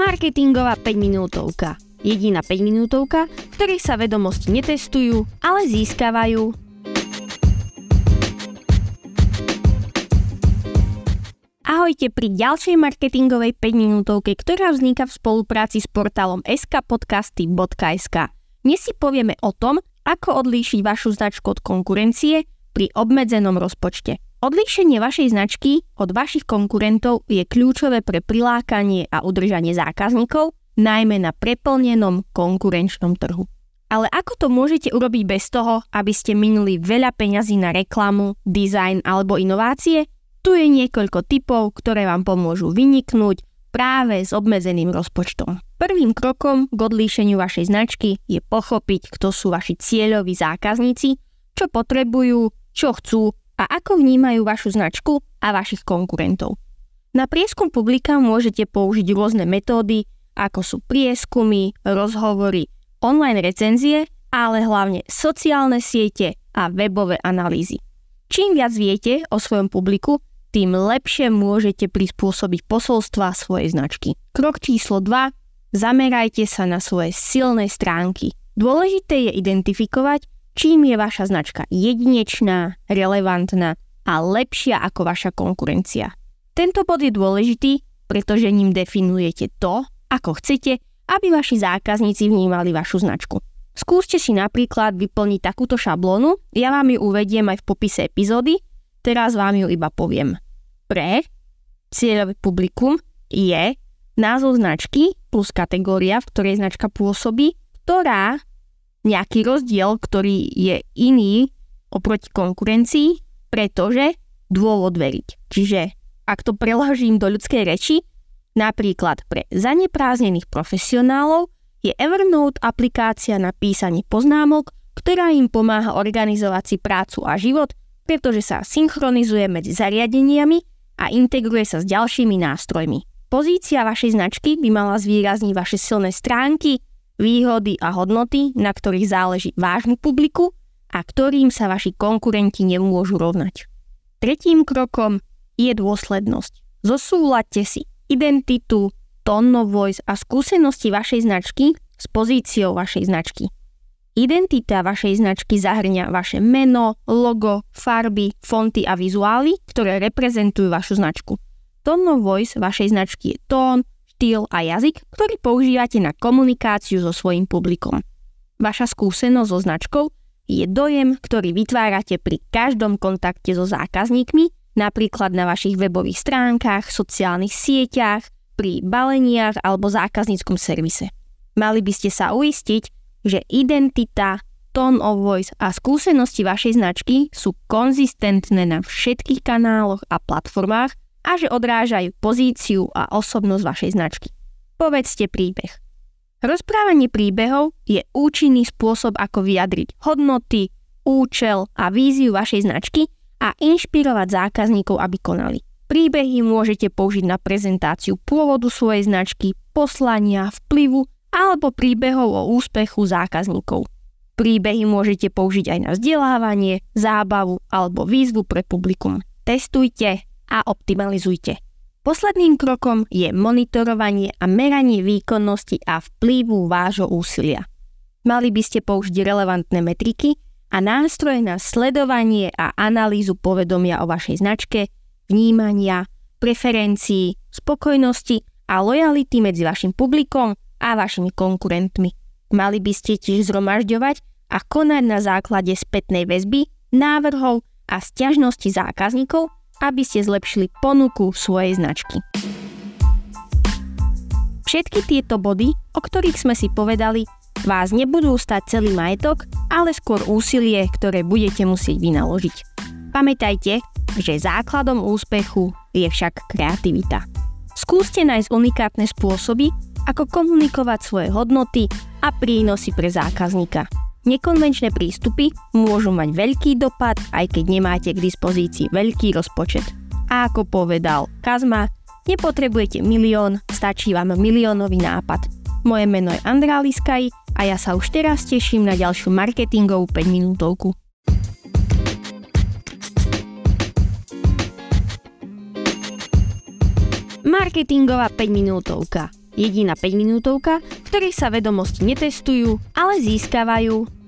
Marketingová 5 minútovka. Jediná 5 minútovka, v ktorej sa vedomosti netestujú, ale získavajú. Ahojte pri ďalšej marketingovej 5 minútovke, ktorá vzniká v spolupráci s portálom skpodcasty.sk. Dnes si povieme o tom, ako odlíšiť vašu značku od konkurencie pri obmedzenom rozpočte. Odlíšenie vašej značky od vašich konkurentov je kľúčové pre prilákanie a udržanie zákazníkov, najmä na preplnenom konkurenčnom trhu. Ale ako to môžete urobiť bez toho, aby ste minuli veľa peňazí na reklamu, dizajn alebo inovácie? Tu je niekoľko typov, ktoré vám pomôžu vyniknúť práve s obmedzeným rozpočtom. Prvým krokom k odlíšeniu vašej značky je pochopiť, kto sú vaši cieľoví zákazníci, čo potrebujú, čo chcú a ako vnímajú vašu značku a vašich konkurentov. Na prieskum publika môžete použiť rôzne metódy, ako sú prieskumy, rozhovory, online recenzie, ale hlavne sociálne siete a webové analýzy. Čím viac viete o svojom publiku, tým lepšie môžete prispôsobiť posolstva svojej značky. Krok číslo 2. Zamerajte sa na svoje silné stránky. Dôležité je identifikovať, čím je vaša značka jedinečná, relevantná a lepšia ako vaša konkurencia. Tento bod je dôležitý, pretože ním definujete to, ako chcete, aby vaši zákazníci vnímali vašu značku. Skúste si napríklad vyplniť takúto šablónu, ja vám ju uvediem aj v popise epizódy, teraz vám ju iba poviem. Pre cieľové publikum je názov značky plus kategória, v ktorej značka pôsobí, ktorá nejaký rozdiel, ktorý je iný oproti konkurencii, pretože dôvod veriť. Čiže ak to preložím do ľudskej reči, napríklad pre zanepráznených profesionálov je Evernote aplikácia na písanie poznámok, ktorá im pomáha organizovať si prácu a život, pretože sa synchronizuje medzi zariadeniami a integruje sa s ďalšími nástrojmi. Pozícia vašej značky by mala zvýrazniť vaše silné stránky, výhody a hodnoty, na ktorých záleží vášmu publiku a ktorým sa vaši konkurenti nemôžu rovnať. Tretím krokom je dôslednosť. Zosúladte si identitu, tone of voice a skúsenosti vašej značky s pozíciou vašej značky. Identita vašej značky zahrňa vaše meno, logo, farby, fonty a vizuály, ktoré reprezentujú vašu značku. Tone of voice vašej značky je tón, štýl a jazyk, ktorý používate na komunikáciu so svojím publikom. Vaša skúsenosť so značkou je dojem, ktorý vytvárate pri každom kontakte so zákazníkmi, napríklad na vašich webových stránkach, sociálnych sieťach, pri baleniach alebo zákazníckom servise. Mali by ste sa uistiť, že identita, tone of voice a skúsenosti vašej značky sú konzistentné na všetkých kanáloch a platformách, a že odrážajú pozíciu a osobnosť vašej značky. Povedzte príbeh. Rozprávanie príbehov je účinný spôsob, ako vyjadriť hodnoty, účel a víziu vašej značky a inšpirovať zákazníkov, aby konali. Príbehy môžete použiť na prezentáciu pôvodu svojej značky, poslania, vplyvu alebo príbehov o úspechu zákazníkov. Príbehy môžete použiť aj na vzdelávanie, zábavu alebo výzvu pre publikum. Testujte, a optimalizujte. Posledným krokom je monitorovanie a meranie výkonnosti a vplyvu vášho úsilia. Mali by ste použiť relevantné metriky a nástroje na sledovanie a analýzu povedomia o vašej značke, vnímania, preferencií, spokojnosti a lojality medzi vašim publikom a vašimi konkurentmi. Mali by ste tiež zhromažďovať a konať na základe spätnej väzby, návrhov a stiažnosti zákazníkov aby ste zlepšili ponuku svojej značky. Všetky tieto body, o ktorých sme si povedali, vás nebudú stať celý majetok, ale skôr úsilie, ktoré budete musieť vynaložiť. Pamätajte, že základom úspechu je však kreativita. Skúste nájsť unikátne spôsoby, ako komunikovať svoje hodnoty a prínosy pre zákazníka. Nekonvenčné prístupy môžu mať veľký dopad, aj keď nemáte k dispozícii veľký rozpočet. A ako povedal Kazma, nepotrebujete milión, stačí vám miliónový nápad. Moje meno je Andrá Liskaj a ja sa už teraz teším na ďalšiu marketingovú 5 minútovku. Marketingová 5 minútovka. Jediná 5 minútovka, ktorej sa vedomosti netestujú, ale získavajú.